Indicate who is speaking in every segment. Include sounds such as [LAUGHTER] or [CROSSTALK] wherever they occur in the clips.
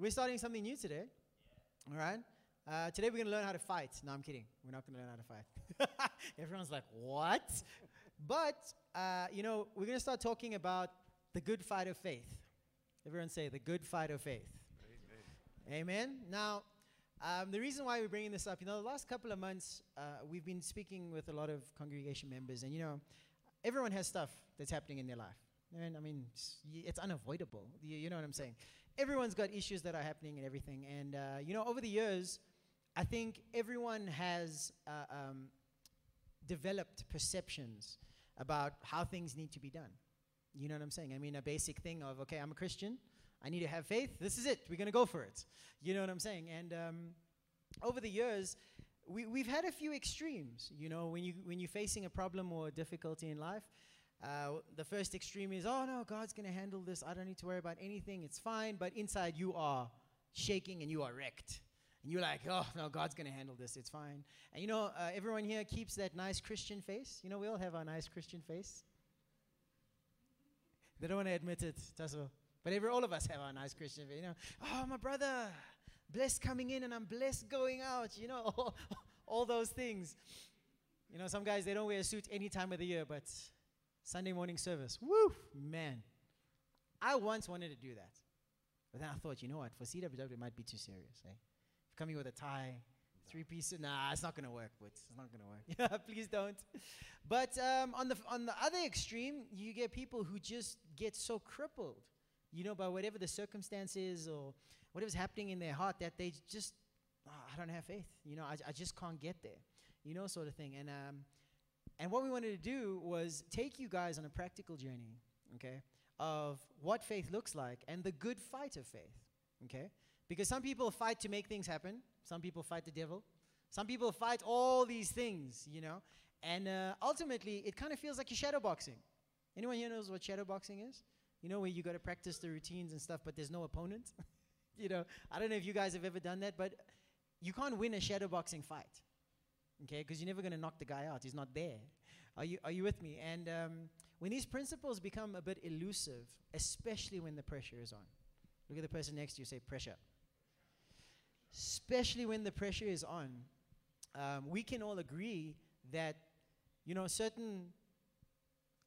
Speaker 1: We're starting something new today. All right? Uh, today we're going to learn how to fight. No, I'm kidding. We're not going to learn how to fight. [LAUGHS] Everyone's like, what? But, uh, you know, we're going to start talking about the good fight of faith. Everyone say, the good fight of faith. Amen. Amen. Now, um, the reason why we're bringing this up, you know, the last couple of months, uh, we've been speaking with a lot of congregation members, and, you know, everyone has stuff that's happening in their life. And I mean, it's unavoidable. You, you know what I'm saying? Everyone's got issues that are happening and everything. And, uh, you know, over the years, I think everyone has uh, um, developed perceptions about how things need to be done. You know what I'm saying? I mean, a basic thing of, okay, I'm a Christian. I need to have faith. This is it. We're going to go for it. You know what I'm saying? And um, over the years, we, we've had a few extremes. You know, when, you, when you're facing a problem or a difficulty in life, uh, the first extreme is, oh no, God's going to handle this. I don't need to worry about anything. It's fine. But inside you are shaking and you are wrecked. And you're like, oh no, God's going to handle this. It's fine. And you know, uh, everyone here keeps that nice Christian face. You know, we all have our nice Christian face. They don't want to admit it, Tasso. But every, all of us have our nice Christian face. You know, oh, my brother, blessed coming in and I'm blessed going out. You know, all, [LAUGHS] all those things. You know, some guys, they don't wear a suit any time of the year, but Sunday morning service. Woo, man. I once wanted to do that. But then I thought, you know what? For CWW, it might be too serious. Eh? Coming with a tie, three pieces, nah, it's not to work. But it's not to work. [LAUGHS] Please don't. But um, on, the, on the other extreme, you get people who just get so crippled, you know, by whatever the circumstances or whatever's happening in their heart that they just, oh, I don't have faith. You know, I, I just can't get there, you know, sort of thing. And um, and what we wanted to do was take you guys on a practical journey, okay, of what faith looks like and the good fight of faith, okay? Because some people fight to make things happen, some people fight the devil, some people fight all these things, you know, and uh, ultimately it kind of feels like you're shadowboxing. Anyone here knows what shadowboxing is? You know, where you got to practice the routines and stuff, but there's no opponent? [LAUGHS] you know, I don't know if you guys have ever done that, but you can't win a shadowboxing fight okay? Because you're never going to knock the guy out. He's not there. Are you, are you with me? And um, when these principles become a bit elusive, especially when the pressure is on, look at the person next to you, say pressure. Especially when the pressure is on, um, we can all agree that, you know, certain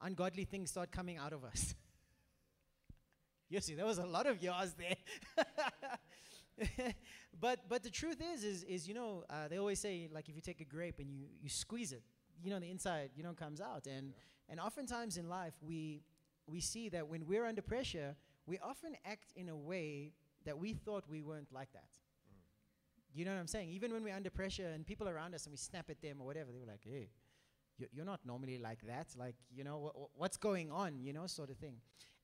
Speaker 1: ungodly things start coming out of us. [LAUGHS] you see, there was a lot of yours there. [LAUGHS] [LAUGHS] but but the truth is is is you know uh, they always say like if you take a grape and you you squeeze it you know the inside you know comes out and yeah. and oftentimes in life we we see that when we're under pressure we often act in a way that we thought we weren't like that mm. you know what i'm saying even when we're under pressure and people around us and we snap at them or whatever they were like hey you're not normally like that like you know what's going on you know sort of thing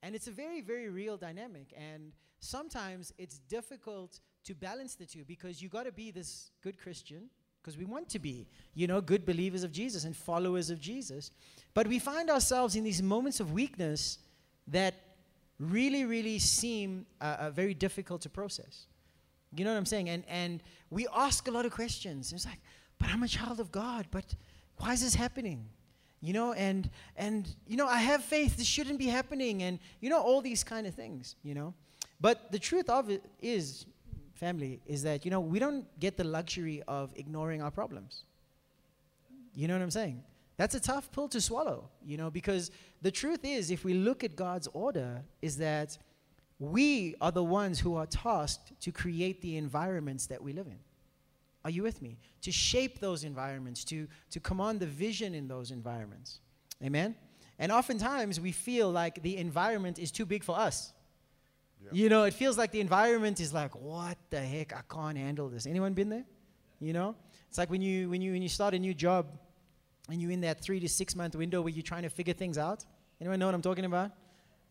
Speaker 1: and it's a very, very real dynamic. And sometimes it's difficult to balance the two because you got to be this good Christian because we want to be, you know, good believers of Jesus and followers of Jesus. But we find ourselves in these moments of weakness that really, really seem uh, uh, very difficult to process. You know what I'm saying? And, and we ask a lot of questions. It's like, but I'm a child of God, but why is this happening? you know and and you know i have faith this shouldn't be happening and you know all these kind of things you know. But the truth of it is family is that you know we don't get the luxury of ignoring our problems. You know what i'm saying? That's a tough pill to swallow you know because the truth is if we look at god's order is that we are the ones who are tasked to create the environments that we live in are you with me? To shape those environments, to, to command the vision in those environments. Amen? And oftentimes we feel like the environment is too big for us. Yeah. You know, it feels like the environment is like, what the heck? I can't handle this. Anyone been there? You know? It's like when you when you when you start a new job and you're in that three to six month window where you're trying to figure things out. Anyone know what I'm talking about?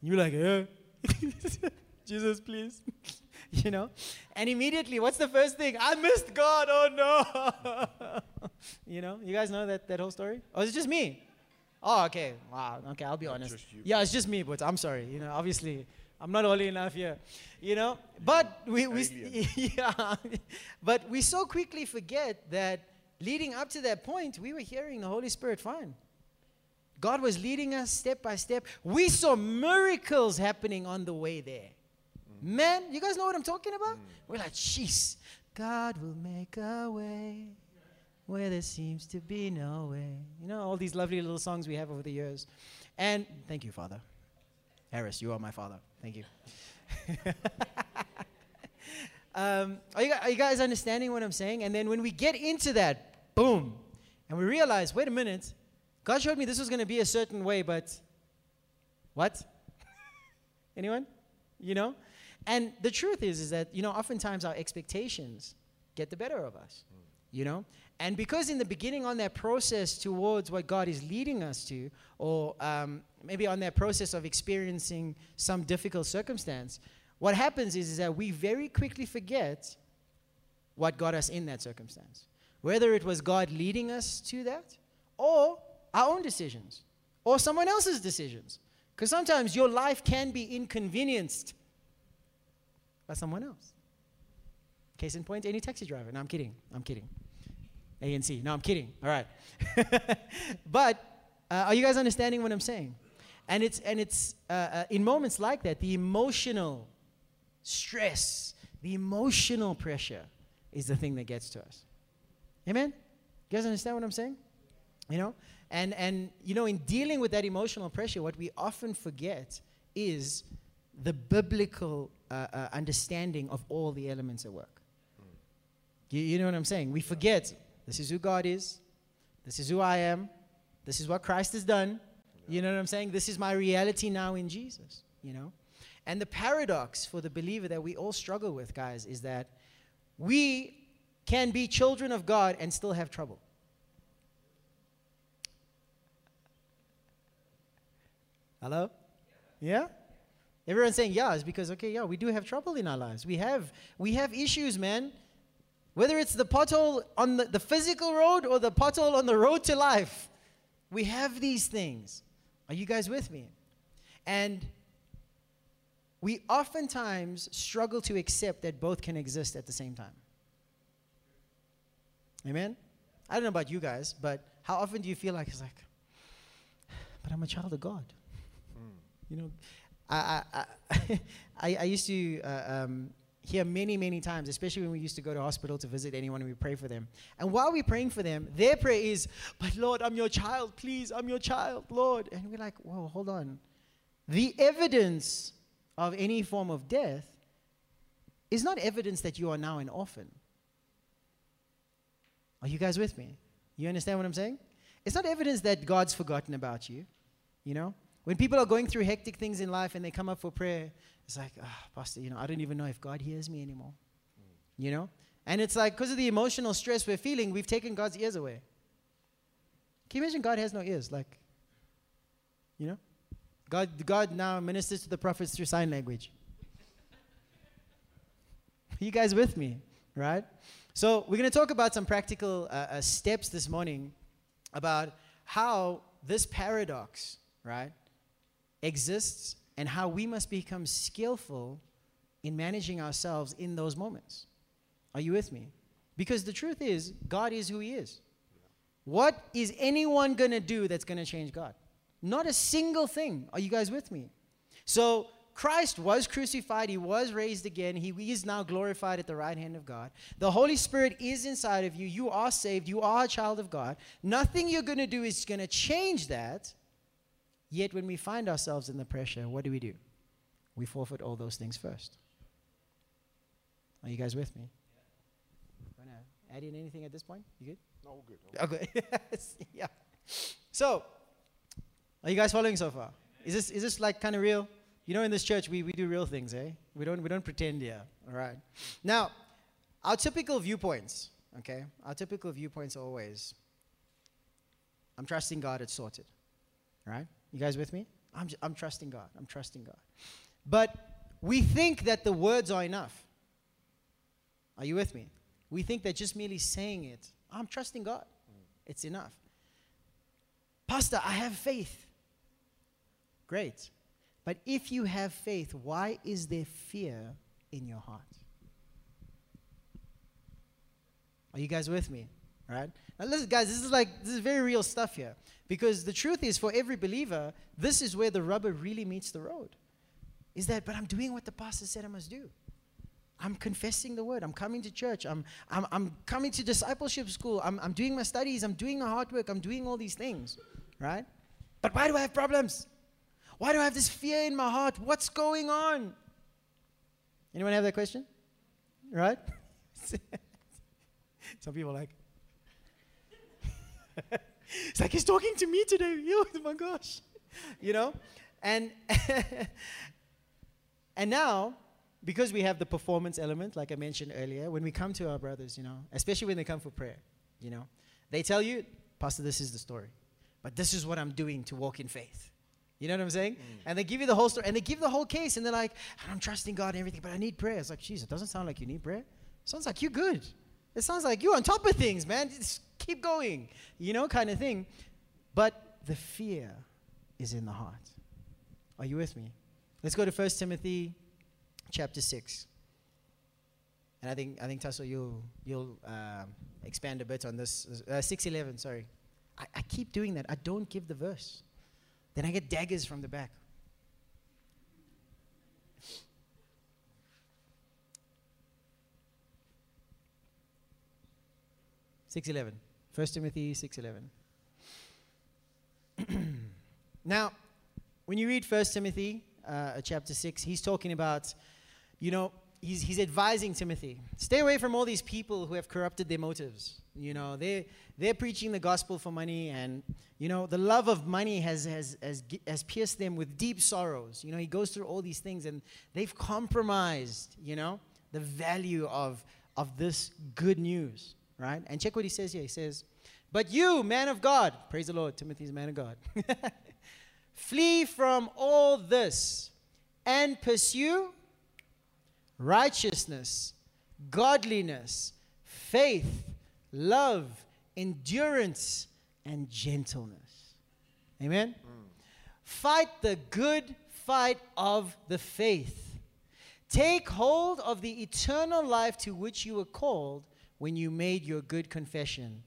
Speaker 1: You're like, yeah. [LAUGHS] Jesus, please. [LAUGHS] [LAUGHS] you know? And immediately, what's the first thing? I missed God. Oh no. [LAUGHS] you know? You guys know that, that whole story? Oh, is it just me? Oh, okay. Wow. Okay, I'll be not honest. Yeah, it's just me, but I'm sorry. You know, obviously, I'm not holy enough here. You know? But we, we [LAUGHS] yeah. but we so quickly forget that leading up to that point, we were hearing the Holy Spirit fine. God was leading us step by step. We saw miracles happening on the way there. Man, you guys know what I'm talking about? We're like, jeez, God will make a way where there seems to be no way. You know, all these lovely little songs we have over the years. And thank you, Father. Harris, you are my father. Thank you. [LAUGHS] um, are, you, are you guys understanding what I'm saying? And then when we get into that, boom, and we realize, wait a minute, God showed me this was going to be a certain way, but what? [LAUGHS] Anyone? You know? And the truth is, is that, you know, oftentimes our expectations get the better of us, mm. you know? And because in the beginning on that process towards what God is leading us to, or um, maybe on that process of experiencing some difficult circumstance, what happens is, is that we very quickly forget what got us in that circumstance. Whether it was God leading us to that, or our own decisions, or someone else's decisions. Because sometimes your life can be inconvenienced by someone else. Case in point, any taxi driver. No, I'm kidding. I'm kidding. ANC. No, I'm kidding. All right. [LAUGHS] but uh, are you guys understanding what I'm saying? And it's and it's uh, uh, in moments like that, the emotional stress, the emotional pressure, is the thing that gets to us. Amen. You guys understand what I'm saying? You know, and and you know, in dealing with that emotional pressure, what we often forget is the biblical uh, uh, understanding of all the elements at work. You, you know what I'm saying? We forget this is who God is. This is who I am. This is what Christ has done. You know what I'm saying? This is my reality now in Jesus, you know? And the paradox for the believer that we all struggle with, guys, is that we can be children of God and still have trouble. Hello? Yeah? Everyone's saying yeah, is because okay, yeah, we do have trouble in our lives. We have we have issues, man. Whether it's the pothole on the, the physical road or the pothole on the road to life, we have these things. Are you guys with me? And we oftentimes struggle to accept that both can exist at the same time. Amen? I don't know about you guys, but how often do you feel like it's like, [SIGHS] but I'm a child of God? Mm. You know, I, I, [LAUGHS] I, I used to uh, um, hear many, many times, especially when we used to go to hospital to visit anyone and we pray for them. And while we're praying for them, their prayer is, But Lord, I'm your child, please, I'm your child, Lord. And we're like, Whoa, hold on. The evidence of any form of death is not evidence that you are now an orphan. Are you guys with me? You understand what I'm saying? It's not evidence that God's forgotten about you, you know? When people are going through hectic things in life and they come up for prayer, it's like, ah, oh, Pastor, you know, I don't even know if God hears me anymore. Mm. You know? And it's like, because of the emotional stress we're feeling, we've taken God's ears away. Can you imagine God has no ears? Like, you know? God, God now ministers to the prophets through sign language. [LAUGHS] you guys with me, right? So, we're going to talk about some practical uh, uh, steps this morning about how this paradox, right, exists and how we must become skillful in managing ourselves in those moments. Are you with me? Because the truth is, God is who He is. What is anyone going to do that's going to change God? Not a single thing. Are you guys with me? So, Christ was crucified, he was raised again, he is now glorified at the right hand of God. The Holy Spirit is inside of you. You are saved, you are a child of God. Nothing you're going to do is going to change that. Yet when we find ourselves in the pressure, what do we do? We forfeit all those things first. Are you guys with me? Want to add in anything at this point? You good?
Speaker 2: No, we're good.
Speaker 1: Okay. [LAUGHS] yeah. So, are you guys following so far? Is this is this like kind of real? You know, in this church, we, we do real things, eh? We don't we don't pretend here. All right. Now, our typical viewpoints. Okay, our typical viewpoints are always. I'm trusting God. It's sorted. Right. You guys with me? I'm, I'm trusting God. I'm trusting God. But we think that the words are enough. Are you with me? We think that just merely saying it, I'm trusting God, it's enough. Pastor, I have faith. Great. But if you have faith, why is there fear in your heart? Are you guys with me? Right? Now listen, guys, this is like this is very real stuff here. Because the truth is, for every believer, this is where the rubber really meets the road. is that, but I'm doing what the pastor said I must do. I'm confessing the word. I'm coming to church. I'm, I'm, I'm coming to discipleship school. I'm, I'm doing my studies. I'm doing my hard work. I'm doing all these things, right? But why do I have problems? Why do I have this fear in my heart? What's going on? Anyone have that question? Right? [LAUGHS] Some people like, [LAUGHS] it's like he's talking to me today. [LAUGHS] Oh my gosh. You know? And [LAUGHS] and now, because we have the performance element, like I mentioned earlier, when we come to our brothers, you know, especially when they come for prayer, you know, they tell you, Pastor, this is the story. But this is what I'm doing to walk in faith. You know what I'm saying? Mm. And they give you the whole story and they give the whole case and they're like, I'm trusting God and everything, but I need prayer. It's like, Jesus, it doesn't sound like you need prayer. It sounds like you're good. It sounds like you're on top of things, man. Just keep going, you know, kind of thing. But the fear is in the heart. Are you with me? Let's go to 1 Timothy chapter 6. And I think, I think Tasso, you'll, you'll uh, expand a bit on this. Uh, 611, sorry. I, I keep doing that. I don't give the verse. Then I get daggers from the back. Six eleven. First Timothy six eleven. [CLEARS THROAT] now, when you read First Timothy uh, chapter six, he's talking about, you know, he's, he's advising Timothy stay away from all these people who have corrupted their motives. You know, they, they're preaching the gospel for money, and, you know, the love of money has, has, has, has pierced them with deep sorrows. You know, he goes through all these things, and they've compromised, you know, the value of, of this good news, right? And check what he says here. He says, But you, man of God, praise the Lord, Timothy's man of God, [LAUGHS] flee from all this and pursue righteousness, godliness, faith, love, endurance, and gentleness. Amen? Mm. Fight the good fight of the faith. Take hold of the eternal life to which you were called when you made your good confession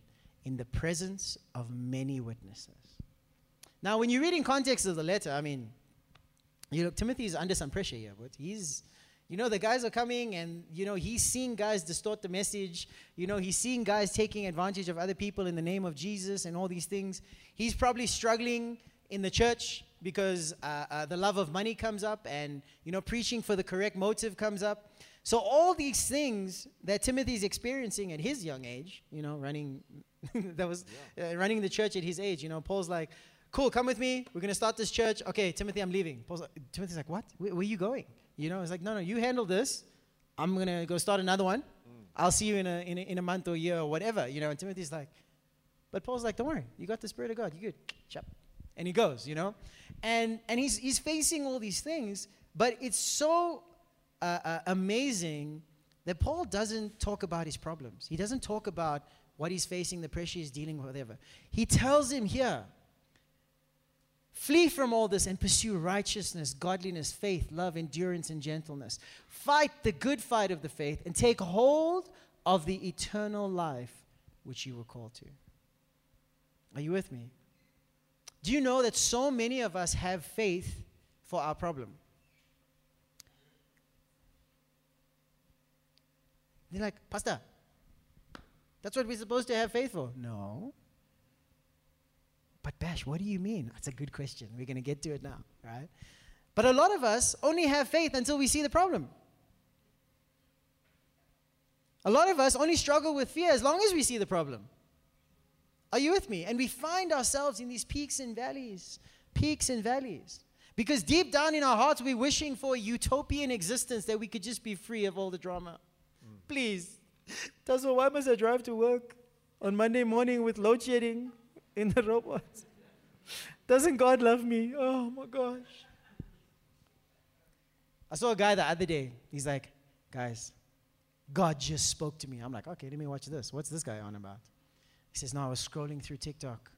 Speaker 1: in the presence of many witnesses. Now, when you read in context of the letter, I mean, you know, Timothy is under some pressure here, but he's you know, the guys are coming and, you know, he's seeing guys distort the message. You know, he's seeing guys taking advantage of other people in the name of Jesus and all these things. He's probably struggling in the church because uh, uh, the love of money comes up and, you know, preaching for the correct motive comes up. So all these things that Timothy's experiencing at his young age, you know, running, [LAUGHS] that was yeah. uh, running the church at his age, you know, Paul's like, cool, come with me. We're going to start this church. Okay, Timothy, I'm leaving. Paul's like, Timothy's like, what? Where, where are you going? You know, it's like, no, no, you handle this. I'm going to go start another one. Mm. I'll see you in a, in a, in, a, month or year or whatever. You know, and Timothy's like, but Paul's like, don't worry. You got the Spirit of God. You're good. Chop. And he goes, you know. And, and he's, he's facing all these things, but it's so uh, uh, amazing that Paul doesn't talk about his problems. He doesn't talk about what he's facing, the pressure he's dealing with, whatever. He tells him here, Flee from all this and pursue righteousness, godliness, faith, love, endurance, and gentleness. Fight the good fight of the faith and take hold of the eternal life which you were called to. Are you with me? Do you know that so many of us have faith for our problem? They're like, Pastor, that's what we're supposed to have faith for. No. But Bash, what do you mean? That's a good question. We're going to get to it now, right? But a lot of us only have faith until we see the problem. A lot of us only struggle with fear as long as we see the problem. Are you with me? And we find ourselves in these peaks and valleys, peaks and valleys. Because deep down in our hearts, we're wishing for a utopian existence that we could just be free of all the drama. Please. Tasso, why must I drive to work on Monday morning with load shedding? in the robots. Doesn't God love me? Oh my gosh. I saw a guy the other day. He's like, guys, God just spoke to me. I'm like, okay, let me watch this. What's this guy on about? He says, no, I was scrolling through TikTok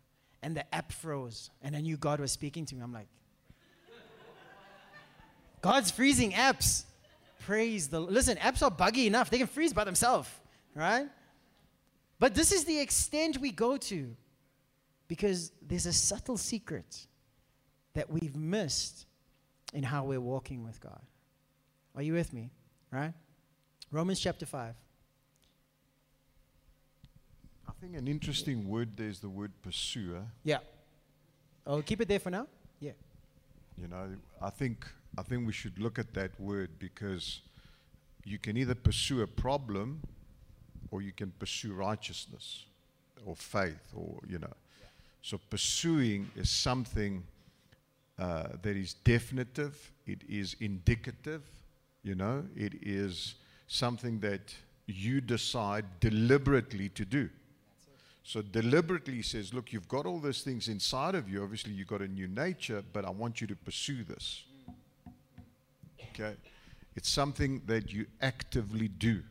Speaker 1: and the app froze and I knew God was speaking to me. I'm like, God's freezing apps. Praise the Listen, apps are buggy enough. They can freeze by themselves, right? But this is the extent we go to. Because there's a subtle secret that we've missed in how we're walking with God. Are you with me? Right? Romans chapter 5.
Speaker 2: I think an interesting word there's the word pursuer. Eh?
Speaker 1: Yeah. Oh, keep it there for now? Yeah.
Speaker 2: You know, I think I think we should look at that word because you can either pursue a problem or you can pursue righteousness or faith or you know. So pursuing is something uh, that is definitive. It is indicative. You know, it is something that you decide deliberately to do. So deliberately says, look, you've got all those things inside of you. Obviously, you've got a new nature, but I want you to pursue this. Okay? It's something that you actively do.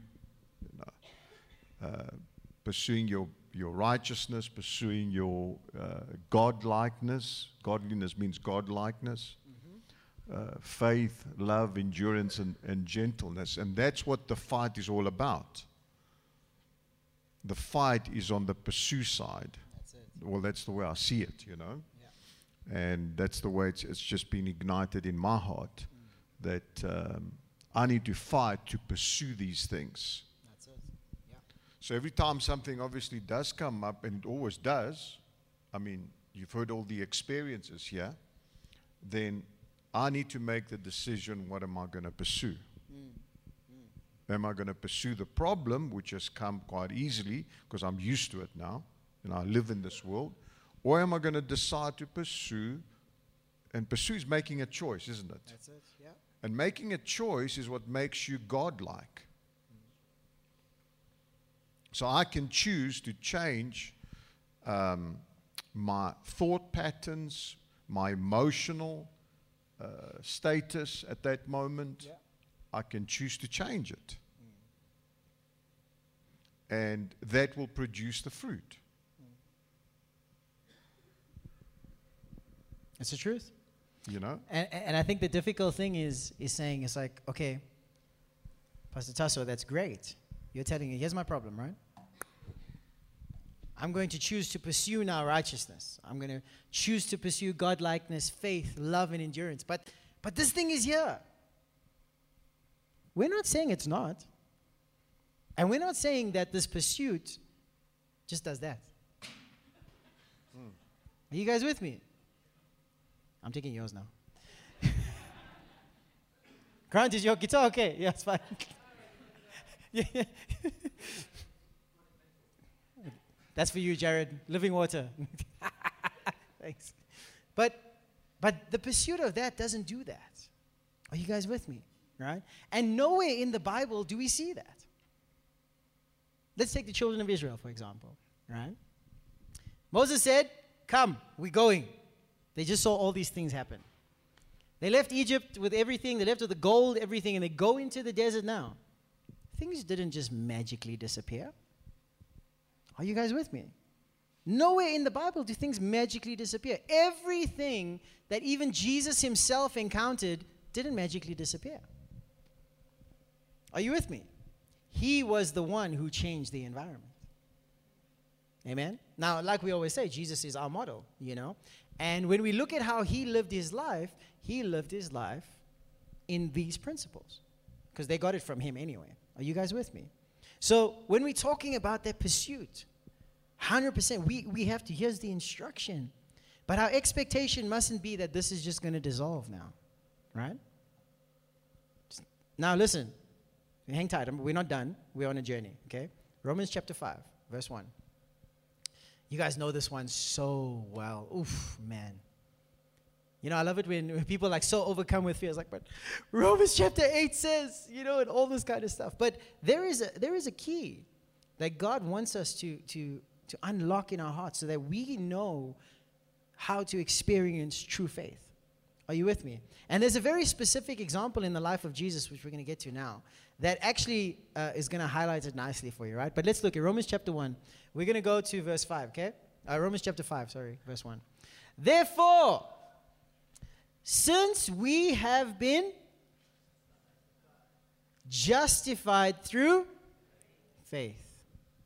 Speaker 2: You know? uh, pursuing your, your righteousness, pursuing your uh, godlikeness. Godliness means godlikeness. Uh, faith, love, endurance, and, and gentleness. And that's what the fight is all about the fight is on the pursue side.
Speaker 1: That's it.
Speaker 2: Well, that's the way I see it, you know.
Speaker 1: Yeah.
Speaker 2: And that's the way it's, it's just been ignited in my heart that um, I need to fight to pursue these things.
Speaker 1: That's it. Yeah.
Speaker 2: So every time something obviously does come up, and it always does, I mean, you've heard all the experiences here, then I need to make the decision what am I going to pursue? Am I going to pursue the problem, which has come quite easily because I'm used to it now and I live in this world? Or am I going to decide to pursue? And pursue is making a choice, isn't it?
Speaker 1: That's it. Yeah.
Speaker 2: And making a choice is what makes you godlike. So I can choose to change um, my thought patterns, my emotional uh, status at that moment.
Speaker 1: Yeah.
Speaker 2: I can choose to change it. And that will produce the fruit.
Speaker 1: It's the truth.
Speaker 2: You know?
Speaker 1: And, and I think the difficult thing is is saying it's like, okay, Pastor Tasso, that's great. You're telling me, here's my problem, right? I'm going to choose to pursue now righteousness. I'm going to choose to pursue godlikeness, faith, love, and endurance. But but this thing is here. We're not saying it's not. And we're not saying that this pursuit just does that. Hmm. Are you guys with me? I'm taking yours now. [LAUGHS] Grant, is your guitar okay? [LAUGHS] [LAUGHS] Yeah, it's fine. yeah. That's for you, Jared. Living water. Thanks. But but the pursuit of that doesn't do that. Are you guys with me? Right? And nowhere in the Bible do we see that. Let's take the children of Israel, for example. Right? Moses said, Come, we're going. They just saw all these things happen. They left Egypt with everything, they left with the gold, everything, and they go into the desert now. Things didn't just magically disappear. Are you guys with me? Nowhere in the Bible do things magically disappear. Everything that even Jesus himself encountered didn't magically disappear. Are you with me? He was the one who changed the environment. Amen? Now, like we always say, Jesus is our model, you know? And when we look at how he lived his life, he lived his life in these principles because they got it from him anyway. Are you guys with me? So, when we're talking about that pursuit, 100%, we, we have to, here's the instruction. But our expectation mustn't be that this is just going to dissolve now, right? Now, listen, hang tight. We're not done. We're on a journey, okay? Romans chapter 5, verse 1. You guys know this one so well. Oof, man. You know, I love it when, when people like so overcome with fear. It's like, but Romans chapter 8 says, you know, and all this kind of stuff. But there is a, there is a key that God wants us to, to, to unlock in our hearts so that we know how to experience true faith. Are you with me? And there's a very specific example in the life of Jesus, which we're going to get to now, that actually uh, is going to highlight it nicely for you, right? But let's look at Romans chapter 1. We're going to go to verse 5, okay? Uh, Romans chapter 5, sorry, verse 1. Therefore, since we have been justified through faith,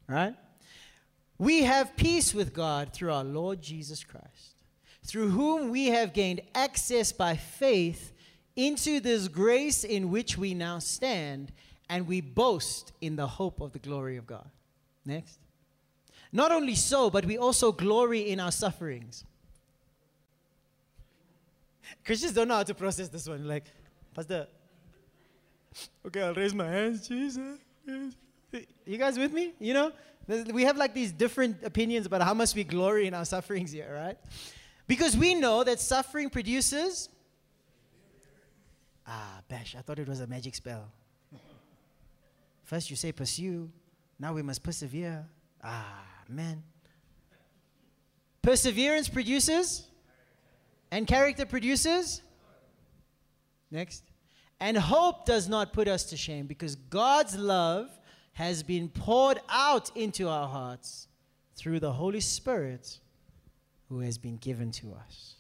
Speaker 1: right? We have peace with God through our Lord Jesus Christ, through whom we have gained access by faith into this grace in which we now stand, and we boast in the hope of the glory of God. Next. Not only so, but we also glory in our sufferings. Christians don't know how to process this one. Like, Pastor, okay, I'll raise my hands, Jesus. You guys with me? You know, we have like these different opinions about how much we glory in our sufferings here, right? Because we know that suffering produces. Ah, bash, I thought it was a magic spell. First you say pursue, now we must persevere. Ah, man. Perseverance produces, and character produces. Next. And hope does not put us to shame because God's love has been poured out into our hearts through the Holy Spirit who has been given to us.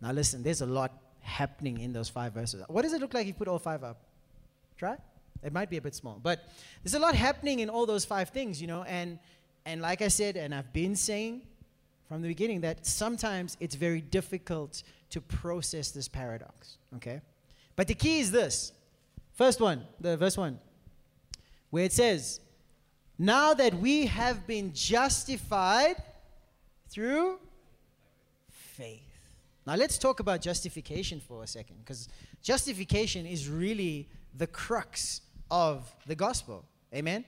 Speaker 1: Now, listen, there's a lot happening in those five verses. What does it look like if you put all five up? Try? It might be a bit small, but there's a lot happening in all those five things, you know. And, and like I said, and I've been saying from the beginning, that sometimes it's very difficult to process this paradox, okay? But the key is this. First one, the verse one, where it says, Now that we have been justified through faith. Now let's talk about justification for a second, because justification is really the crux of the gospel. Amen?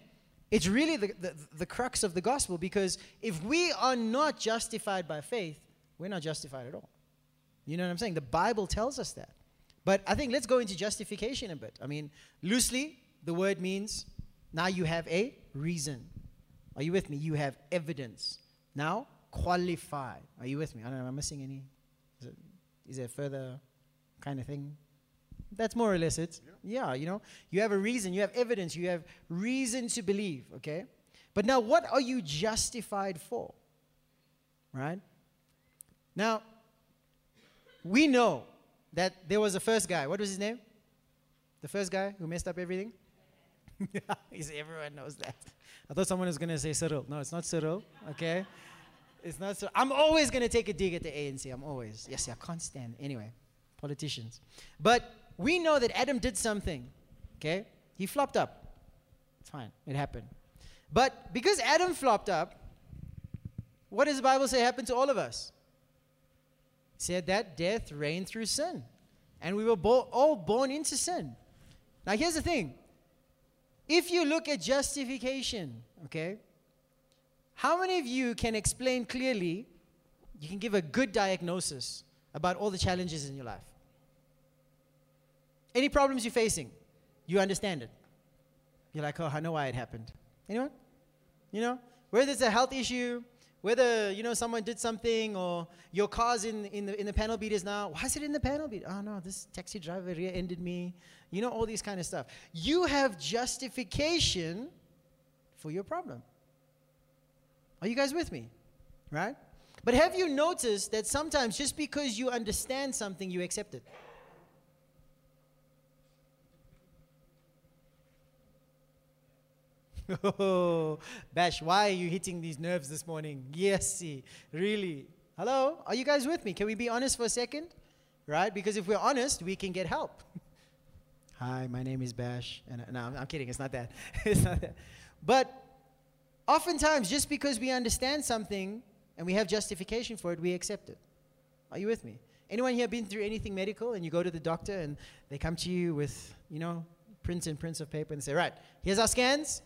Speaker 1: It's really the, the, the, crux of the gospel because if we are not justified by faith, we're not justified at all. You know what I'm saying? The Bible tells us that. But I think let's go into justification a bit. I mean, loosely, the word means now you have a reason. Are you with me? You have evidence. Now, qualified. Are you with me? I don't know. Am I missing any? Is, it, is there further kind of thing? That's more or less it. Yeah. yeah, you know, you have a reason, you have evidence, you have reason to believe, okay? But now, what are you justified for? Right? Now, we know that there was a first guy. What was his name? The first guy who messed up everything? [LAUGHS] Yeah, everyone knows that. I thought someone was going to say Cyril. No, it's not Cyril, okay? It's not Cyril. I'm always going to take a dig at the ANC. I'm always. Yes, I can't stand. Anyway, politicians. But we know that Adam did something, okay? He flopped up. Fine, it happened. But because Adam flopped up, what does the Bible say happened to all of us? It said that death reigned through sin. And we were bo- all born into sin. Now, here's the thing if you look at justification, okay, how many of you can explain clearly, you can give a good diagnosis about all the challenges in your life? Any problems you're facing, you understand it. You're like, oh, I know why it happened. Anyone? You know, whether it's a health issue, whether you know someone did something, or your car's in in the in the panel beaters now. Why is it in the panel beat? Oh no, this taxi driver rear-ended me. You know all these kind of stuff. You have justification for your problem. Are you guys with me? Right? But have you noticed that sometimes just because you understand something, you accept it? Oh, [LAUGHS] Bash, why are you hitting these nerves this morning? Yes, see, really. Hello? Are you guys with me? Can we be honest for a second? Right? Because if we're honest, we can get help. [LAUGHS] Hi, my name is Bash. And no, I'm, I'm kidding. It's not that. [LAUGHS] it's not that. But oftentimes, just because we understand something and we have justification for it, we accept it. Are you with me? Anyone here been through anything medical and you go to the doctor and they come to you with, you know, prints and prints of paper and say, right, here's our scans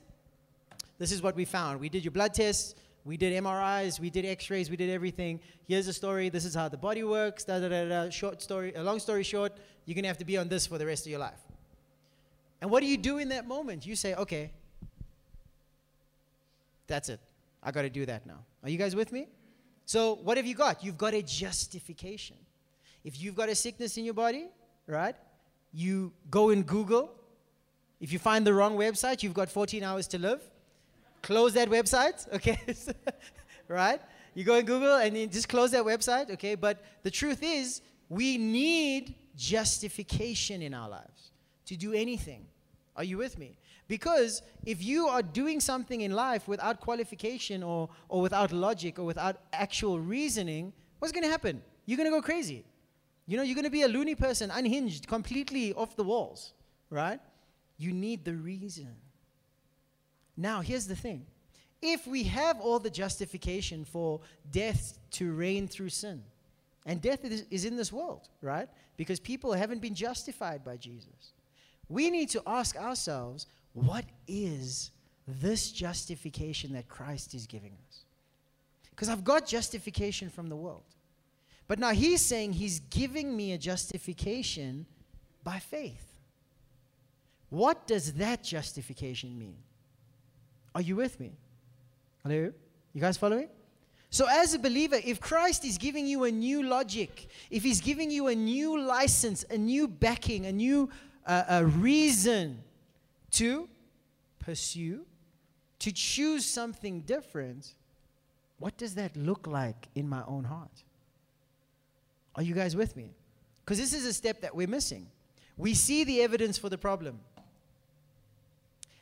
Speaker 1: this is what we found. We did your blood tests, we did MRIs, we did X-rays, we did everything. Here's the story. This is how the body works. Da da da da. Short story. A long story short, you're gonna have to be on this for the rest of your life. And what do you do in that moment? You say, okay, that's it. I got to do that now. Are you guys with me? So what have you got? You've got a justification. If you've got a sickness in your body, right? You go in Google. If you find the wrong website, you've got 14 hours to live close that website, [LAUGHS] okay? [LAUGHS] right? You go in Google and you just close that website, okay? But the truth is, we need justification in our lives to do anything. Are you with me? Because if you are doing something in life without qualification or, or without logic or without actual reasoning, what's going to happen? You're going to go crazy. You know, you're going to be a loony person, unhinged, completely off the walls, right? You need the reason. Now, here's the thing if we have all the justification for death to reign through sin, and death is, is in this world, right? Because people haven't been justified by Jesus. We need to ask ourselves what is this justification that Christ is giving us? Because I've got justification from the world. But now he's saying he's giving me a justification by faith. What does that justification mean? Are you with me? Hello? You guys following? So, as a believer, if Christ is giving you a new logic, if He's giving you a new license, a new backing, a new uh, a reason to pursue, to choose something different, what does that look like in my own heart? Are you guys with me? Because this is a step that we're missing. We see the evidence for the problem.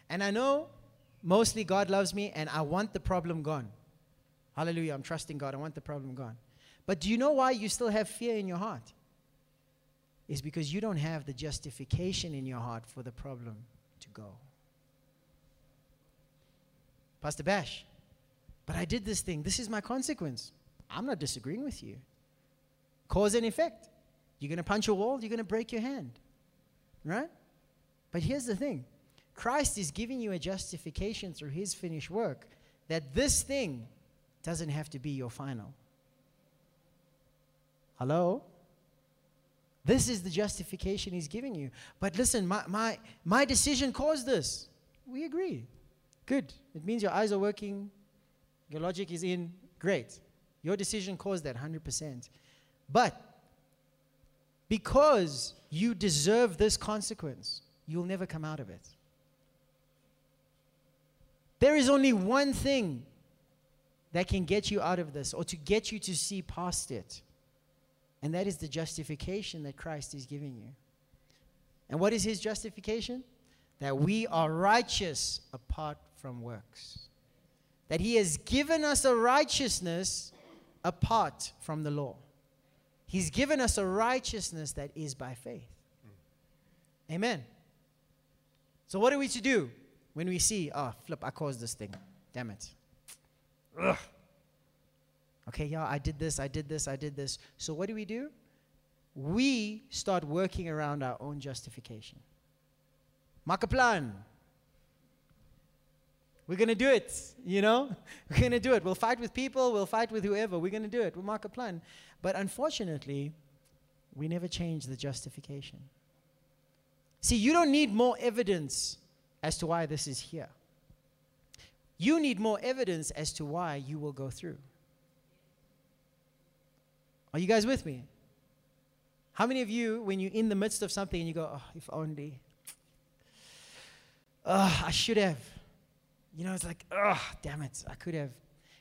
Speaker 1: And I know mostly God loves me and I want the problem gone. Hallelujah. I'm trusting God. I want the problem gone. But do you know why you still have fear in your heart? Is because you don't have the justification in your heart for the problem to go. Pastor Bash, but I did this thing. This is my consequence. I'm not disagreeing with you. Cause and effect. You're going to punch a wall, you're going to break your hand. Right? But here's the thing Christ is giving you a justification through his finished work that this thing doesn't have to be your final. Hello? This is the justification he's giving you. But listen, my, my, my decision caused this. We agree. Good. It means your eyes are working, your logic is in. Great. Your decision caused that 100%. But because you deserve this consequence, you'll never come out of it. There is only one thing that can get you out of this or to get you to see past it. And that is the justification that Christ is giving you. And what is his justification? That we are righteous apart from works. That He has given us a righteousness apart from the law. He's given us a righteousness that is by faith. Amen. So, what are we to do when we see, oh, flip, I caused this thing? Damn it. Ugh. Okay, yeah, I did this, I did this, I did this. So, what do we do? We start working around our own justification. Make a plan. We're going to do it, you know? [LAUGHS] We're going to do it. We'll fight with people, we'll fight with whoever. We're going to do it. We'll mark a plan. But unfortunately, we never change the justification. See, you don't need more evidence as to why this is here. You need more evidence as to why you will go through. Are you guys with me? How many of you, when you're in the midst of something and you go, oh, if only, oh, I should have. You know, it's like, oh, damn it, I could have.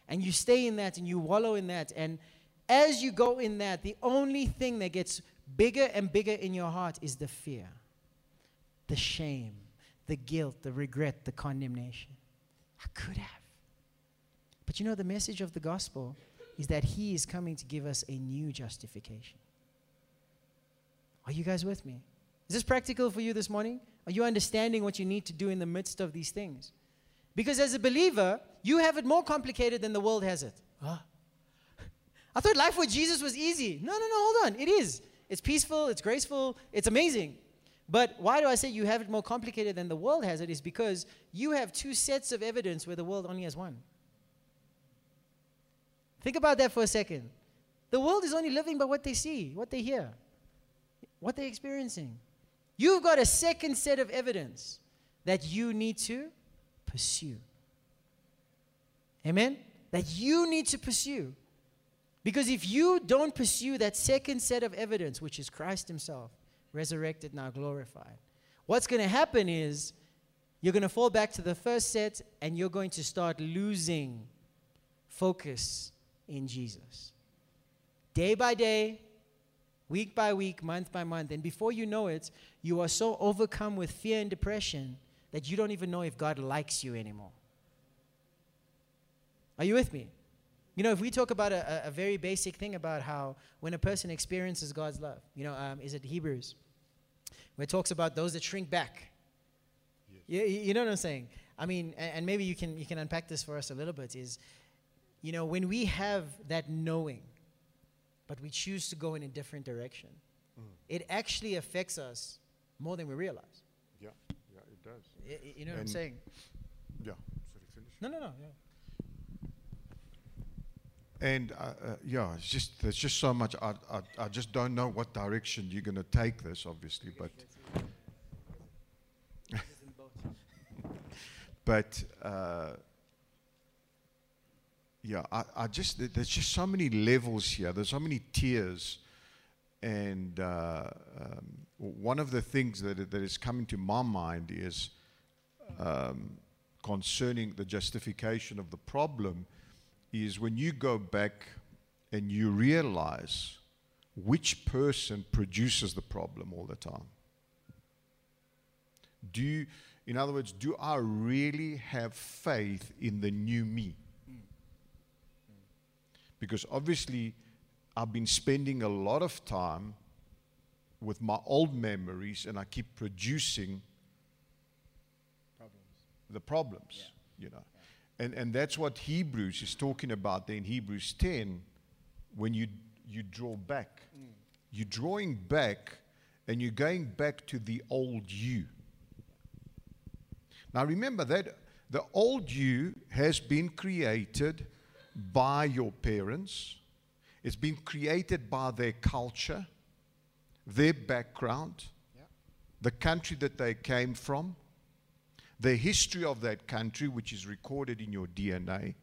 Speaker 1: And you stay in that and you wallow in that. And as you go in that, the only thing that gets bigger and bigger in your heart is the fear, the shame, the guilt, the regret, the condemnation. I could have. But you know, the message of the gospel is that He is coming to give us a new justification. Are you guys with me? Is this practical for you this morning? Are you understanding what you need to do in the midst of these things? Because as a believer, you have it more complicated than the world has it. Huh? [LAUGHS] I thought life with Jesus was easy. No, no, no, hold on. It is. It's peaceful, it's graceful, it's amazing. But why do I say you have it more complicated than the world has it? Is because you have two sets of evidence where the world only has one. Think about that for a second. The world is only living by what they see, what they hear, what they're experiencing. You've got a second set of evidence that you need to pursue. Amen? That you need to pursue. Because if you don't pursue that second set of evidence, which is Christ Himself, resurrected, now glorified, what's going to happen is you're going to fall back to the first set and you're going to start losing focus in Jesus. Day by day, week by week, month by month. And before you know it, you are so overcome with fear and depression that you don't even know if God likes you anymore. Are you with me? You know, if we talk about a, a, very basic thing about how when a person experiences God's love, you know, um, is it Hebrews, where it talks about those that shrink back. Yes. You, you know what I'm saying? I mean, and, and maybe you can you can unpack this for us a little bit. Is you know when we have that knowing, but we choose to go in a different direction, it actually affects us more than we realize.
Speaker 2: Yeah, yeah, it does.
Speaker 1: Y- y- you know what I'm saying?
Speaker 2: Yeah. Sorry, finish.
Speaker 1: No, no, no. Yeah.
Speaker 2: And uh, uh, yeah, it's just there's just so much. I, I I just don't know what direction you're going to take this, obviously, but [LAUGHS] but uh, yeah, I, I just there's just so many levels here. There's so many tiers, and uh, um, one of the things that that is coming to my mind is um, concerning the justification of the problem is when you go back and you realize which person produces the problem all the time. Do you, in other words, do I really have faith in the new me? Because obviously, I've been spending a lot of time with my old memories and I keep producing the problems, you know. And, and that's what Hebrews is talking about there in Hebrews 10 when you, you draw back. Mm. You're drawing back and you're going back to the old you. Now remember that the old you has been created by your parents, it's been created by their culture, their background, the country that they came from the history of that country, which is recorded in your DNA.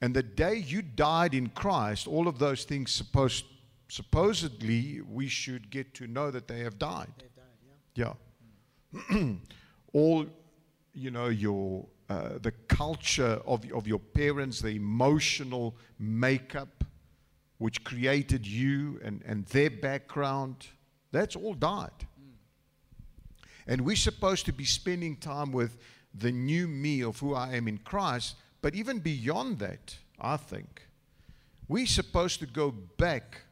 Speaker 2: And the day you died in Christ, all of those things supposed, supposedly we should get to know that they have died.
Speaker 1: Died, yeah.
Speaker 2: Yeah. [CLEARS THROAT] all, you know, your uh, the culture of, of your parents, the emotional makeup, which created you and, and their background, that's all died. And we're supposed to be spending time with the new me of who I am in Christ. But even beyond that, I think, we're supposed to go back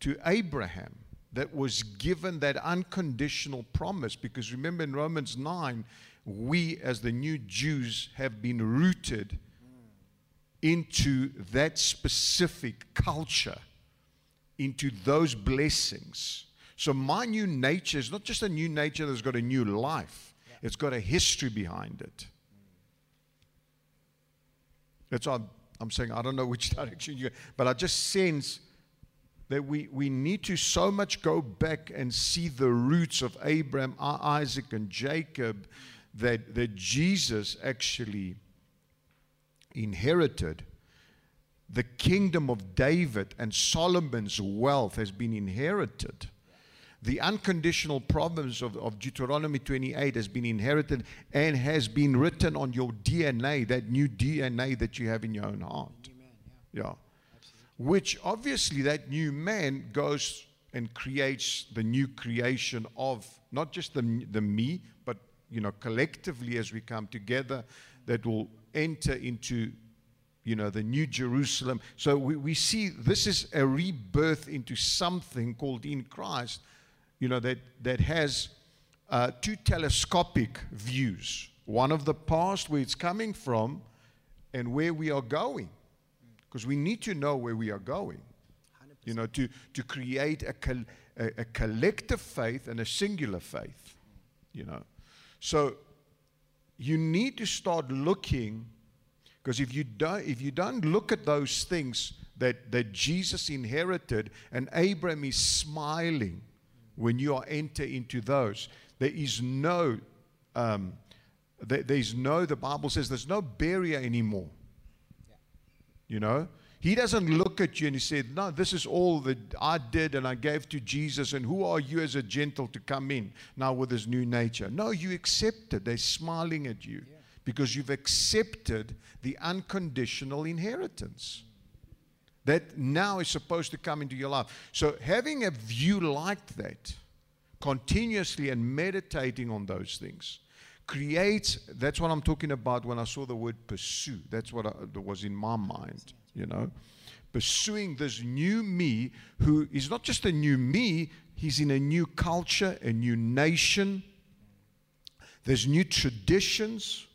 Speaker 2: to Abraham that was given that unconditional promise. Because remember in Romans 9, we as the new Jews have been rooted into that specific culture, into those blessings. So my new nature is not just a new nature that's got a new life, it's got a history behind it. That's why I'm, I'm saying I don't know which [LAUGHS] direction you go, but I just sense that we, we need to so much go back and see the roots of Abraham, Isaac, and Jacob that, that Jesus actually inherited. The kingdom of David and Solomon's wealth has been inherited. The unconditional promise of, of Deuteronomy 28 has been inherited and has been written on your DNA, that new DNA that you have in your own heart.
Speaker 1: Yeah.
Speaker 2: Yeah. Which obviously that new man goes and creates the new creation of not just the, the me, but you know, collectively as we come together, that will enter into you know the new Jerusalem. So we, we see this is a rebirth into something called in Christ, you know, that that has uh, two telescopic views. One of the past, where it's coming from, and where we are going because we need to know where we are going.
Speaker 1: 100%.
Speaker 2: You know, to, to create a, col- a, a collective faith and a singular faith. You know, so you need to start looking, because if you don't, if you don't look at those things that that Jesus inherited, and Abraham is smiling when you are enter into those, there is no. Um, there- there's no, the Bible says there's no barrier anymore. You know? He doesn't look at you and he said, No, this is all that I did and I gave to Jesus, and who are you as a gentile to come in now with this new nature? No, you accepted. They're smiling at you because you've accepted the unconditional inheritance that now is supposed to come into your life. So, having a view like that, continuously and meditating on those things, creates, that's what I'm talking about when I saw the word pursue. That's what I, that was in my mind, you know. Pursuing this new me who is not just a new me, he's in a new culture, a new nation. There's new traditions.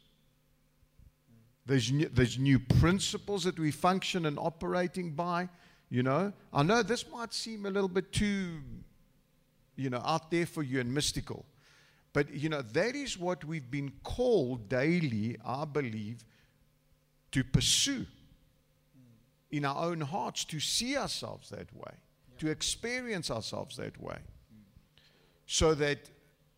Speaker 2: There's new, there's new principles that we function and operating by. You know, I know this might seem a little bit too, you know, out there for you and mystical. But, you know, that is what we've been called daily, I believe, to pursue in our own hearts, to see ourselves that way, yeah. to experience ourselves that way. So that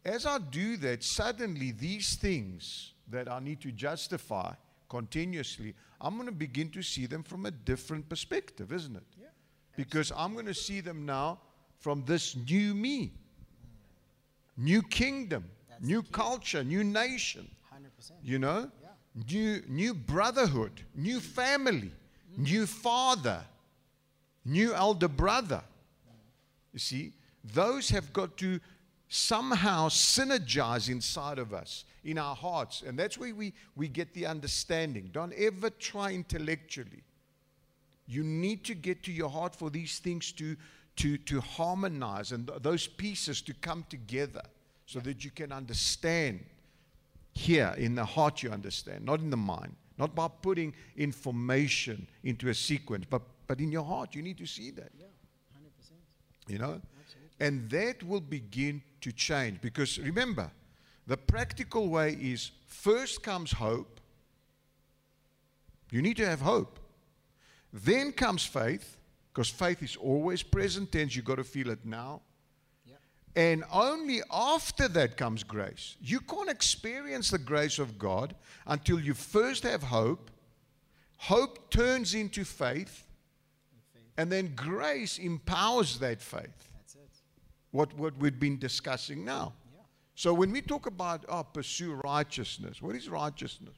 Speaker 2: as I do that, suddenly these things that I need to justify continuously, I'm going to begin to see them from a different perspective, isn't it? Yeah, because I'm going to see them now from this new me, new kingdom, That's new culture, new nation. 100%. You know? Yeah. New, new brotherhood, new family. New father, new elder brother. You see, those have got to somehow synergize inside of us, in our hearts. And that's where we, we get the understanding. Don't ever try intellectually. You need to get to your heart for these things to, to, to harmonize and th- those pieces to come together so yeah. that you can understand here in the heart, you understand, not in the mind. Not by putting information into a sequence, but, but in your heart, you need to see that.
Speaker 1: Yeah, 100%.
Speaker 2: You know? And that will begin to change. Because remember, the practical way is first comes hope. You need to have hope. Then comes faith, because faith is always present tense. You've got to feel it now. And only after that comes grace. You can't experience the grace of God until you first have hope. Hope turns into faith. And then grace empowers that faith That's it. what, what we've been discussing now. Yeah. So when we talk about oh, pursue righteousness, what is righteousness?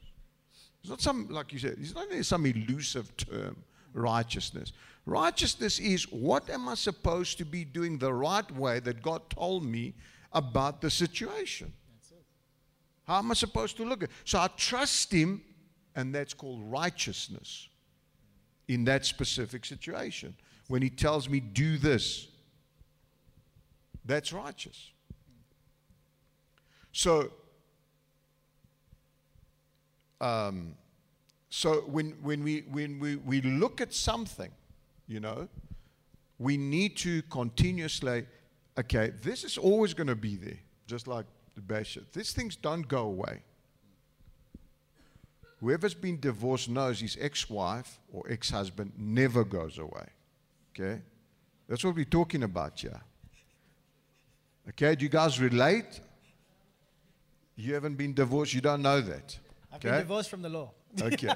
Speaker 2: It's not some, like you said, it's not some elusive term, righteousness. Righteousness is what am I supposed to be doing the right way that God told me about the situation? How am I supposed to look at it? So I trust Him, and that's called righteousness in that specific situation. When He tells me, do this, that's righteous. So, um, so when, when, we, when we, we look at something, you know, we need to continuously, okay, this is always going to be there, just like the Bashir. These things don't go away. Whoever's been divorced knows his ex wife or ex husband never goes away. Okay? That's what we're talking about here. Okay, do you guys relate? You haven't been divorced, you don't know that.
Speaker 1: I've okay? been divorced from the law.
Speaker 2: Okay.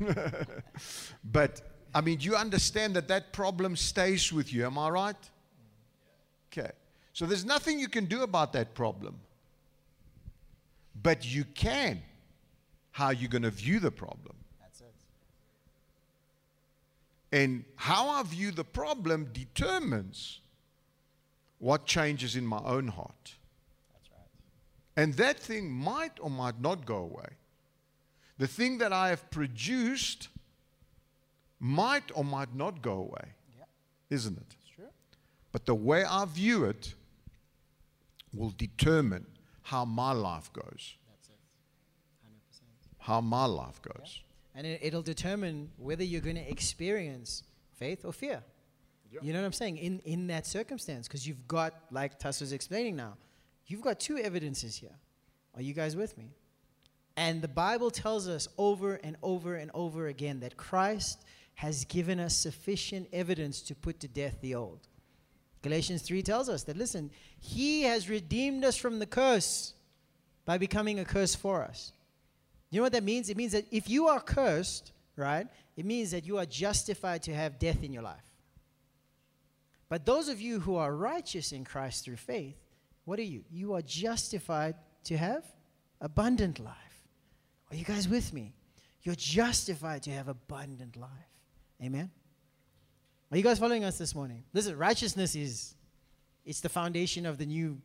Speaker 2: [LAUGHS] [LAUGHS] but, I mean, do you understand that that problem stays with you? Am I right? Okay. So there's nothing you can do about that problem. But you can. How you're going to view the problem.
Speaker 1: That's it.
Speaker 2: And how I view the problem determines what changes in my own heart.
Speaker 1: That's right.
Speaker 2: And that thing might or might not go away. The thing that I have produced might or might not go away.
Speaker 1: Yeah.
Speaker 2: Isn't it?
Speaker 1: It's true.
Speaker 2: But the way I view it will determine how my life goes.
Speaker 1: That's it. 100%.
Speaker 2: How my life goes.
Speaker 1: Yeah. And it, it'll determine whether you're going to experience faith or fear. You know what I'm saying? In in that circumstance, because you've got, like Tuss was explaining now, you've got two evidences here. Are you guys with me? And the Bible tells us over and over and over again that Christ has given us sufficient evidence to put to death the old. Galatians 3 tells us that, listen, He has redeemed us from the curse by becoming a curse for us. You know what that means? It means that if you are cursed, right, it means that you are justified to have death in your life. But those of you who are righteous in Christ through faith, what are you? You are justified to have abundant life. Are you guys with me? You're justified to have abundant life. Amen. Are you guys following us this morning? Listen, righteousness is it's the foundation of the new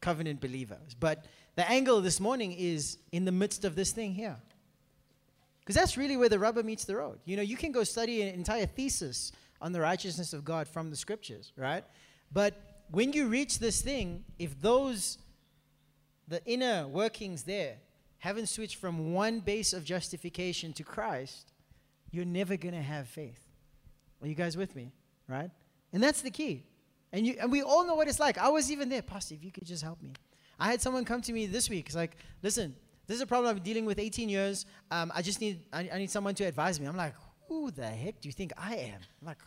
Speaker 1: covenant believers. But the angle this morning is in the midst of this thing here. Because that's really where the rubber meets the road. You know, you can go study an entire thesis on the righteousness of God from the scriptures, right? But when you reach this thing, if those, the inner workings there, haven't switched from one base of justification to Christ, you're never going to have faith. Are you guys with me? Right? And that's the key. And, you, and we all know what it's like. I was even there. Pastor, if you could just help me. I had someone come to me this week. It's like, listen, this is a problem I've been dealing with 18 years. Um, I just need, I, I, need someone to advise me. I'm like, who the heck do you think I am? I'm like,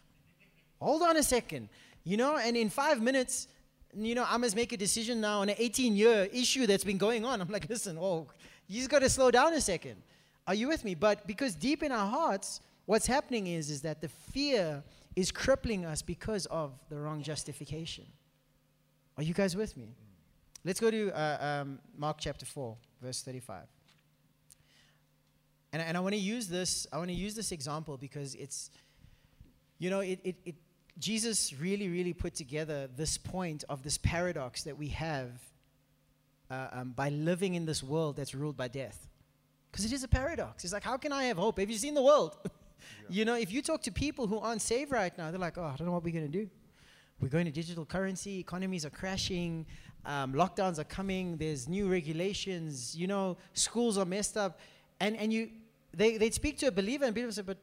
Speaker 1: hold on a second. You know, and in five minutes, you know, I must make a decision now on an 18 year issue that's been going on. I'm like, listen, oh, you just got to slow down a second. Are you with me? But because deep in our hearts, what's happening is, is that the fear is crippling us because of the wrong justification. Are you guys with me? Let's go to uh, um, Mark chapter 4 verse 35. And, and I want to use this, I want to use this example because it's, you know, it, it, it, Jesus really, really put together this point of this paradox that we have uh, um, by living in this world that's ruled by death. Because it is a paradox. It's like, how can I have hope? Have you seen the world? [LAUGHS] yeah. You know, if you talk to people who aren't saved right now, they're like, oh, I don't know what we're going to do. We're going to digital currency, economies are crashing, um, lockdowns are coming, there's new regulations, you know, schools are messed up. And, and you, they, they'd speak to a believer and people say, but,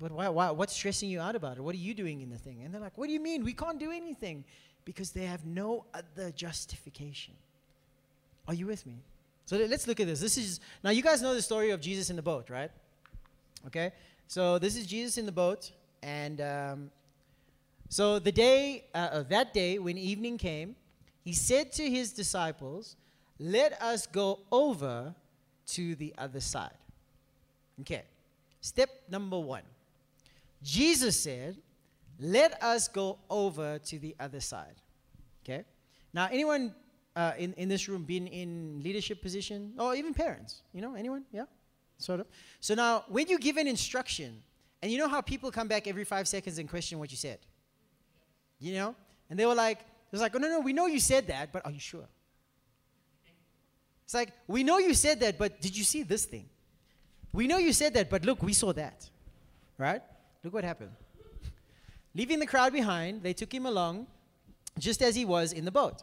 Speaker 1: but why, why, what's stressing you out about it? What are you doing in the thing? And they're like, what do you mean? We can't do anything. Because they have no other justification. Are you with me? So let's look at this. This is, now you guys know the story of Jesus in the boat, right? Okay? So this is Jesus in the boat, and um, so the day, uh, that day, when evening came, he said to his disciples, Let us go over to the other side. Okay. Step number one Jesus said, Let us go over to the other side. Okay. Now, anyone uh, in, in this room been in leadership position or even parents? You know, anyone? Yeah? Sort of. So now, when you give an instruction, and you know how people come back every five seconds and question what you said? You know? And they were like, it was like, oh, no, no, we know you said that, but are you sure? It's like, we know you said that, but did you see this thing? We know you said that, but look, we saw that. Right? Look what happened. Leaving the crowd behind, they took him along just as he was in the boat.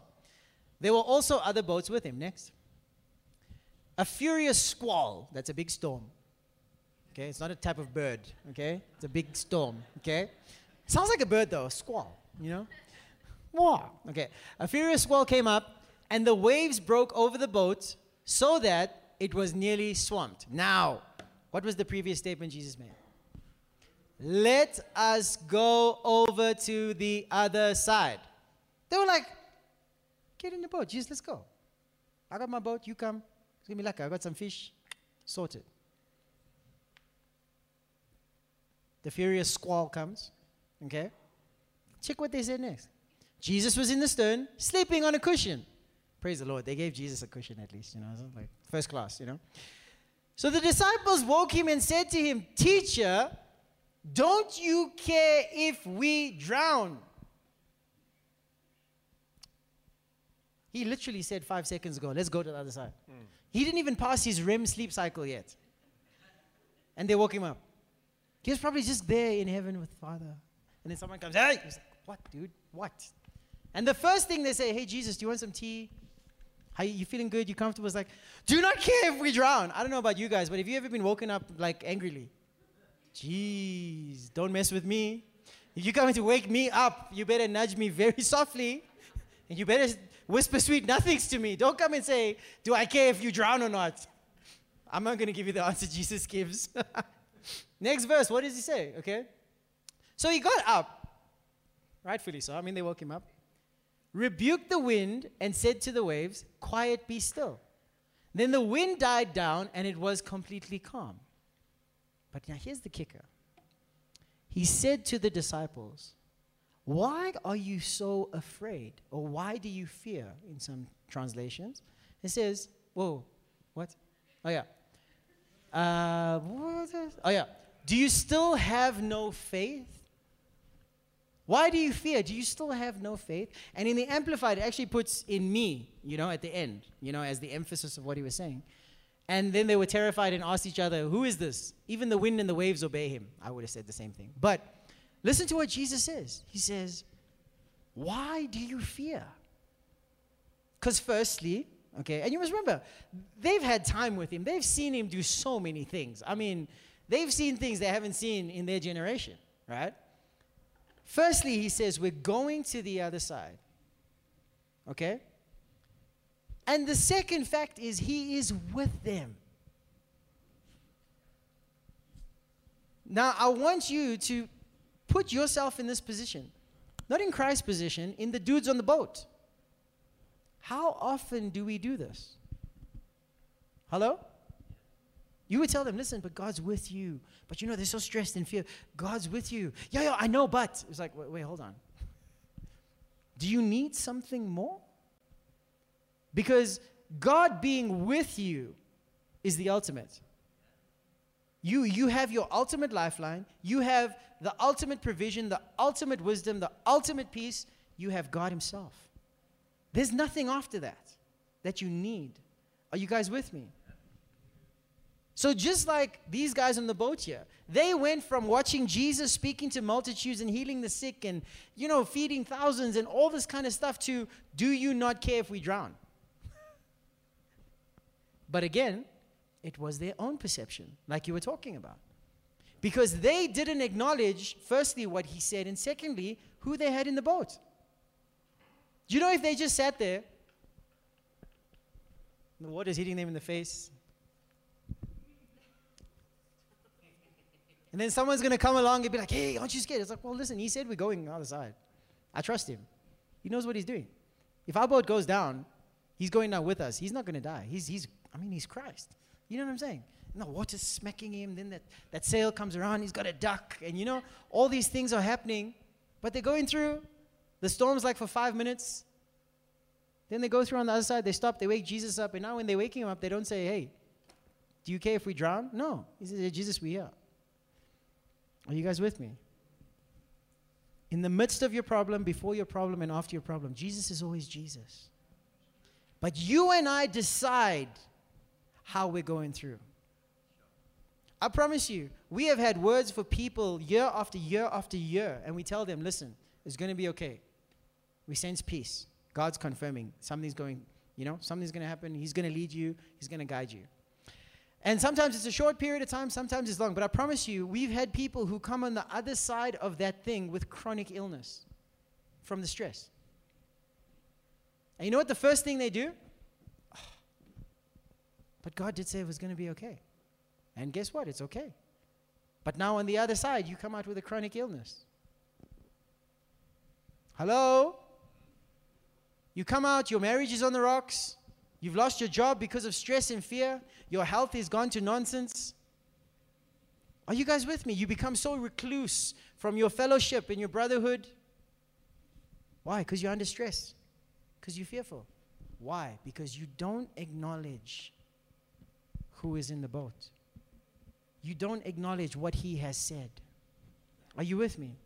Speaker 1: There were also other boats with him. Next. A furious squall, that's a big storm. Okay, it's not a type of bird, okay? It's a big storm, okay? Sounds like a bird though, a squall you know? Wow. Okay. A furious squall came up, and the waves broke over the boat so that it was nearly swamped. Now, what was the previous statement Jesus made? Let us go over to the other side. They were like, get in the boat. Jesus, let's go. I got my boat. You come. To be lucky. I got some fish. Sorted. The furious squall comes. Okay? Check what they said next. Jesus was in the stern, sleeping on a cushion. Praise the Lord. They gave Jesus a cushion at least, you know, like first class, you know. So the disciples woke him and said to him, Teacher, don't you care if we drown? He literally said five seconds ago, let's go to the other side. Mm. He didn't even pass his REM sleep cycle yet. And they woke him up. He was probably just there in heaven with Father. And then someone comes, hey! He's like, what, dude? What? And the first thing they say, hey, Jesus, do you want some tea? How you, you feeling good? You comfortable? It's like, do not care if we drown. I don't know about you guys, but have you ever been woken up like angrily? Jeez, don't mess with me. If you're coming to wake me up, you better nudge me very [LAUGHS] softly. And you better whisper sweet nothings to me. Don't come and say, do I care if you drown or not? I'm not going to give you the answer Jesus gives. [LAUGHS] Next verse, what does he say? Okay? So he got up rightfully so. I mean, they woke him up, rebuked the wind, and said to the waves, Quiet, be still. Then the wind died down, and it was completely calm. But now here's the kicker. He said to the disciples, Why are you so afraid? Or why do you fear in some translations? It says, Whoa, what? Oh, yeah. Uh, oh, yeah. Do you still have no faith? Why do you fear? Do you still have no faith? And in the Amplified, it actually puts in me, you know, at the end, you know, as the emphasis of what he was saying. And then they were terrified and asked each other, Who is this? Even the wind and the waves obey him. I would have said the same thing. But listen to what Jesus says. He says, Why do you fear? Because, firstly, okay, and you must remember, they've had time with him, they've seen him do so many things. I mean, they've seen things they haven't seen in their generation, right? Firstly, he says, We're going to the other side. Okay? And the second fact is, he is with them. Now, I want you to put yourself in this position. Not in Christ's position, in the dudes on the boat. How often do we do this? Hello? You would tell them, listen, but God's with you. But you know, they're so stressed and fear. God's with you. Yeah, yeah, I know, but. It's like, wait, wait, hold on. Do you need something more? Because God being with you is the ultimate. You, you have your ultimate lifeline. You have the ultimate provision, the ultimate wisdom, the ultimate peace. You have God Himself. There's nothing after that that you need. Are you guys with me? So, just like these guys on the boat here, they went from watching Jesus speaking to multitudes and healing the sick and, you know, feeding thousands and all this kind of stuff to, do you not care if we drown? [LAUGHS] but again, it was their own perception, like you were talking about. Because they didn't acknowledge, firstly, what he said, and secondly, who they had in the boat. You know if they just sat there, the water's hitting them in the face, And then someone's going to come along and be like, hey, aren't you scared? It's like, well, listen, he said we're going the other side. I trust him. He knows what he's doing. If our boat goes down, he's going down with us. He's not going to die. He's, he's, I mean, he's Christ. You know what I'm saying? And the water's smacking him. Then that, that sail comes around. He's got a duck. And you know, all these things are happening. But they're going through. The storm's like for five minutes. Then they go through on the other side. They stop. They wake Jesus up. And now when they're waking him up, they don't say, hey, do you care if we drown? No. He says, Jesus, we are. Are you guys with me? In the midst of your problem, before your problem, and after your problem, Jesus is always Jesus. But you and I decide how we're going through. I promise you, we have had words for people year after year after year, and we tell them, listen, it's going to be okay. We sense peace. God's confirming something's going, you know, something's going to happen. He's going to lead you, He's going to guide you. And sometimes it's a short period of time, sometimes it's long. But I promise you, we've had people who come on the other side of that thing with chronic illness from the stress. And you know what the first thing they do? But God did say it was going to be okay. And guess what? It's okay. But now on the other side, you come out with a chronic illness. Hello? You come out, your marriage is on the rocks, You've lost your job because of stress and fear. Your health has gone to nonsense. Are you guys with me? You become so recluse from your fellowship and your brotherhood. Why? Because you're under stress. Because you're fearful. Why? Because you don't acknowledge who is in the boat. You don't acknowledge what he has said. Are you with me?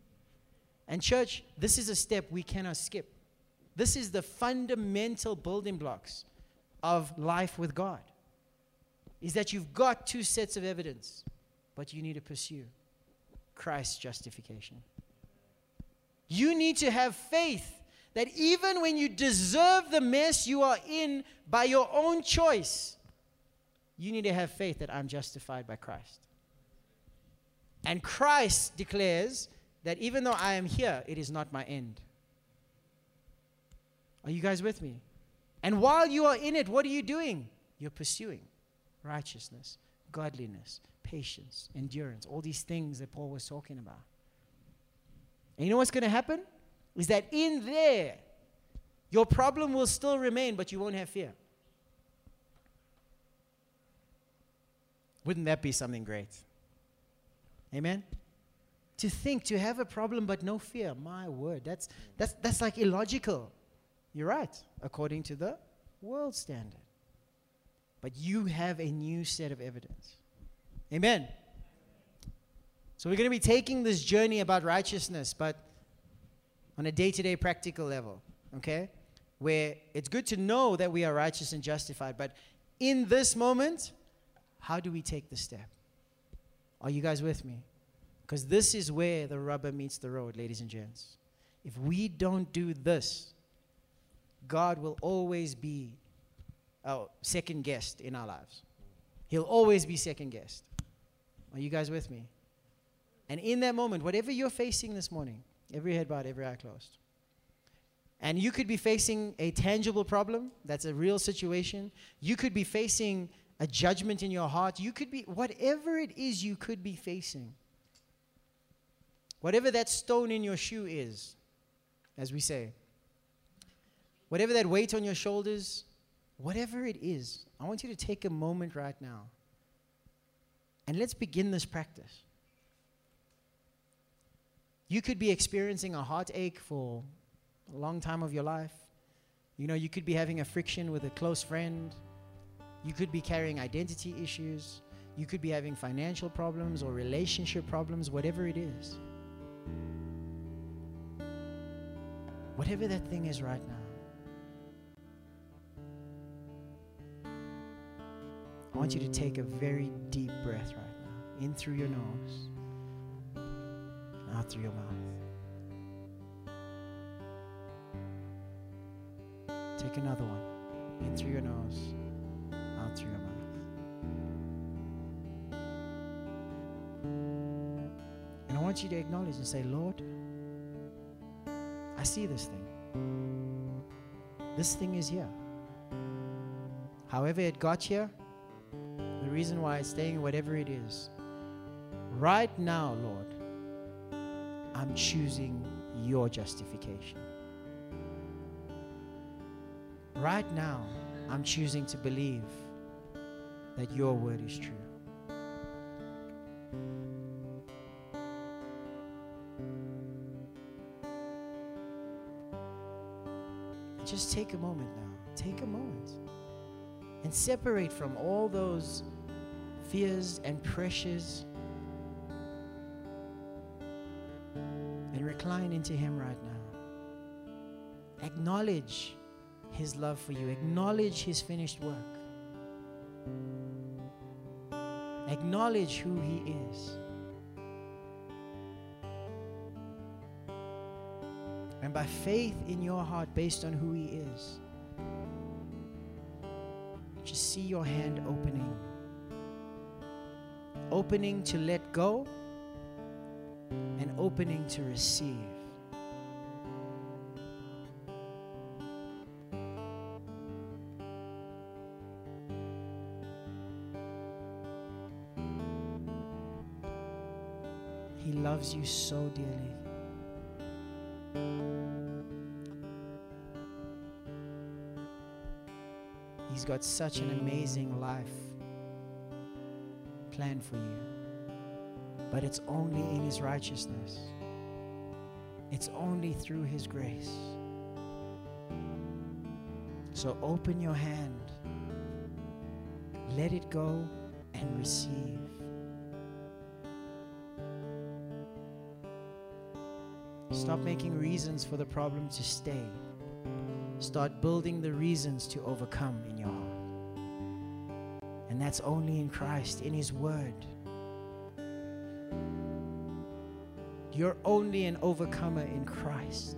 Speaker 1: And, church, this is a step we cannot skip. This is the fundamental building blocks of life with God is that you've got two sets of evidence, but you need to pursue Christ's justification. You need to have faith that even when you deserve the mess you are in by your own choice, you need to have faith that I'm justified by Christ. And Christ declares that even though I am here, it is not my end. Are you guys with me? And while you are in it, what are you doing? You're pursuing righteousness, godliness, patience, endurance, all these things that Paul was talking about. And you know what's going to happen? Is that in there, your problem will still remain, but you won't have fear. Wouldn't that be something great? Amen? To think, to have a problem but no fear, my word, that's, that's, that's like illogical. You're right, according to the world standard. But you have a new set of evidence. Amen. So we're going to be taking this journey about righteousness, but on a day to day practical level, okay? Where it's good to know that we are righteous and justified, but in this moment, how do we take the step? Are you guys with me? Because this is where the rubber meets the road, ladies and gents. If we don't do this, God will always be our second guest in our lives. He'll always be second guest. Are you guys with me? And in that moment, whatever you're facing this morning, every head bowed, every eye closed. And you could be facing a tangible problem, that's a real situation. You could be facing a judgment in your heart. You could be, whatever it is you could be facing, whatever that stone in your shoe is, as we say, whatever that weight on your shoulders, whatever it is, I want you to take a moment right now and let's begin this practice. You could be experiencing a heartache for a long time of your life. You know, you could be having a friction with a close friend. You could be carrying identity issues. You could be having financial problems or relationship problems, whatever it is. Whatever that thing is right now. I want you to take a very deep breath right now. In through your nose, out through your mouth. Take another one. In through your nose, through your mouth. And I want you to acknowledge and say, Lord, I see this thing. This thing is here. However, it got here, the reason why it's staying, whatever it is. Right now, Lord, I'm choosing your justification. Right now, I'm choosing to believe that your word is true. Just take a moment now. Take a moment and separate from all those fears and pressures and recline into Him right now. Acknowledge His love for you, acknowledge His finished work, acknowledge who He is. And by faith in your heart, based on who He is, just see your hand opening. Opening to let go and opening to receive. Loves you so dearly. He's got such an amazing life planned for you. But it's only in His righteousness, it's only through His grace. So open your hand, let it go, and receive. Stop making reasons for the problem to stay. Start building the reasons to overcome in your heart. And that's only in Christ, in His Word. You're only an overcomer in Christ.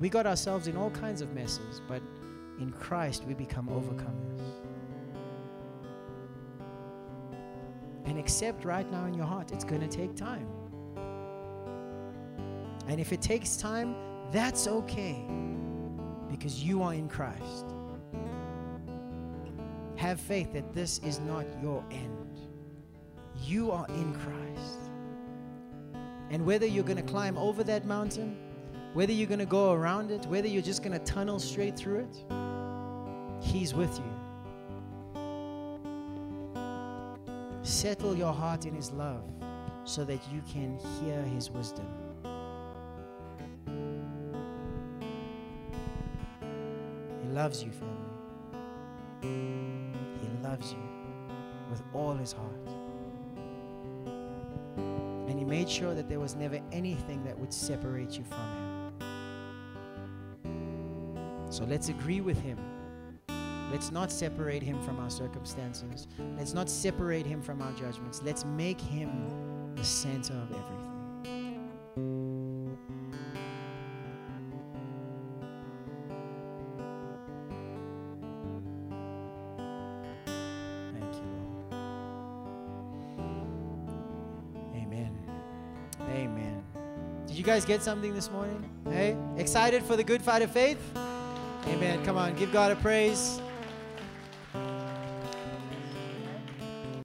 Speaker 1: We got ourselves in all kinds of messes, but in Christ we become overcomers. And accept right now in your heart, it's going to take time. And if it takes time, that's okay because you are in Christ. Have faith that this is not your end. You are in Christ. And whether you're going to climb over that mountain, whether you're going to go around it, whether you're just going to tunnel straight through it, He's with you. Settle your heart in His love so that you can hear His wisdom. He loves you, family. He loves you with all his heart. And he made sure that there was never anything that would separate you from Him. So let's agree with Him. Let's not separate Him from our circumstances. Let's not separate Him from our judgments. Let's make Him the center of everything. Thank you, Lord. Amen. Amen. Did you guys get something this morning? Hey, excited for the good fight of faith? Amen. Come on, give God a praise.